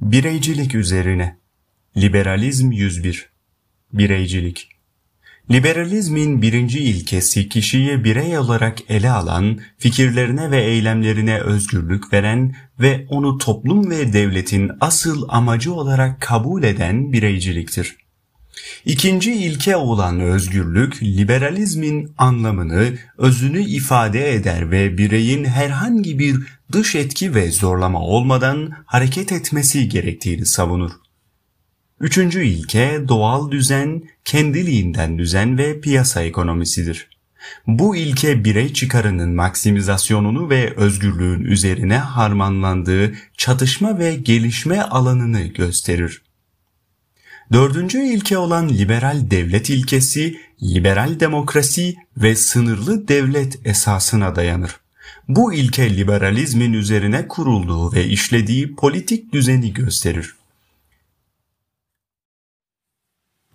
Bireycilik üzerine. Liberalizm 101 Bireycilik. Liberalizmin birinci ilkesi kişiyi birey olarak ele alan, fikirlerine ve eylemlerine özgürlük veren ve onu toplum ve devletin asıl amacı olarak kabul eden bireyciliktir. İkinci ilke olan özgürlük, liberalizmin anlamını, özünü ifade eder ve bireyin herhangi bir dış etki ve zorlama olmadan hareket etmesi gerektiğini savunur. Üçüncü ilke doğal düzen, kendiliğinden düzen ve piyasa ekonomisidir. Bu ilke birey çıkarının maksimizasyonunu ve özgürlüğün üzerine harmanlandığı çatışma ve gelişme alanını gösterir. Dördüncü ilke olan liberal devlet ilkesi, liberal demokrasi ve sınırlı devlet esasına dayanır. Bu ilke liberalizmin üzerine kurulduğu ve işlediği politik düzeni gösterir.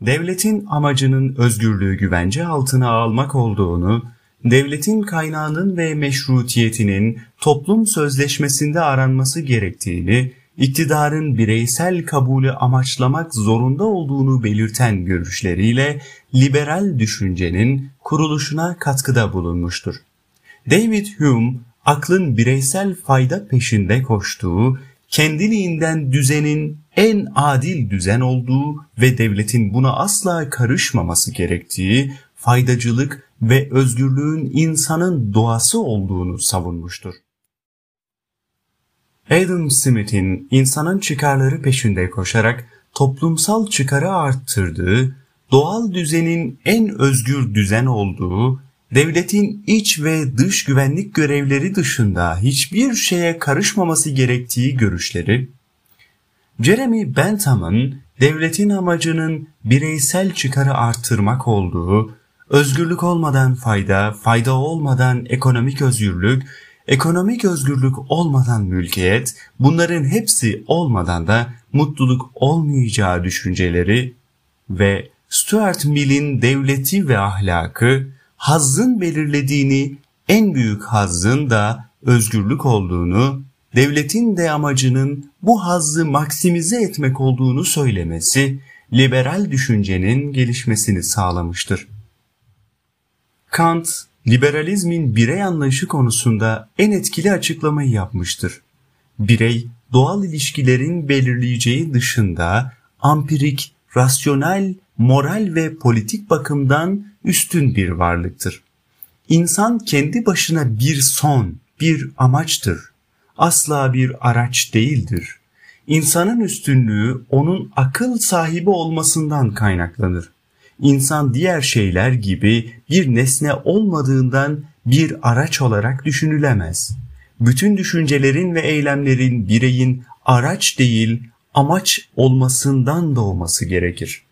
Devletin amacının özgürlüğü güvence altına almak olduğunu, devletin kaynağının ve meşrutiyetinin toplum sözleşmesinde aranması gerektiğini, iktidarın bireysel kabulü amaçlamak zorunda olduğunu belirten görüşleriyle liberal düşüncenin kuruluşuna katkıda bulunmuştur. David Hume, aklın bireysel fayda peşinde koştuğu, kendiliğinden düzenin en adil düzen olduğu ve devletin buna asla karışmaması gerektiği, faydacılık ve özgürlüğün insanın doğası olduğunu savunmuştur. Adam Smith'in insanın çıkarları peşinde koşarak toplumsal çıkarı arttırdığı, doğal düzenin en özgür düzen olduğu, devletin iç ve dış güvenlik görevleri dışında hiçbir şeye karışmaması gerektiği görüşleri, Jeremy Bentham'ın devletin amacının bireysel çıkarı arttırmak olduğu, özgürlük olmadan fayda, fayda olmadan ekonomik özgürlük, ekonomik özgürlük olmadan mülkiyet, bunların hepsi olmadan da mutluluk olmayacağı düşünceleri ve Stuart Mill'in devleti ve ahlakı, hazzın belirlediğini, en büyük hazzın da özgürlük olduğunu, devletin de amacının bu hazzı maksimize etmek olduğunu söylemesi, liberal düşüncenin gelişmesini sağlamıştır. Kant, liberalizmin birey anlayışı konusunda en etkili açıklamayı yapmıştır. Birey, doğal ilişkilerin belirleyeceği dışında ampirik, rasyonel, moral ve politik bakımdan üstün bir varlıktır. İnsan kendi başına bir son, bir amaçtır. Asla bir araç değildir. İnsanın üstünlüğü onun akıl sahibi olmasından kaynaklanır. İnsan diğer şeyler gibi bir nesne olmadığından bir araç olarak düşünülemez. Bütün düşüncelerin ve eylemlerin bireyin araç değil amaç olmasından doğması gerekir.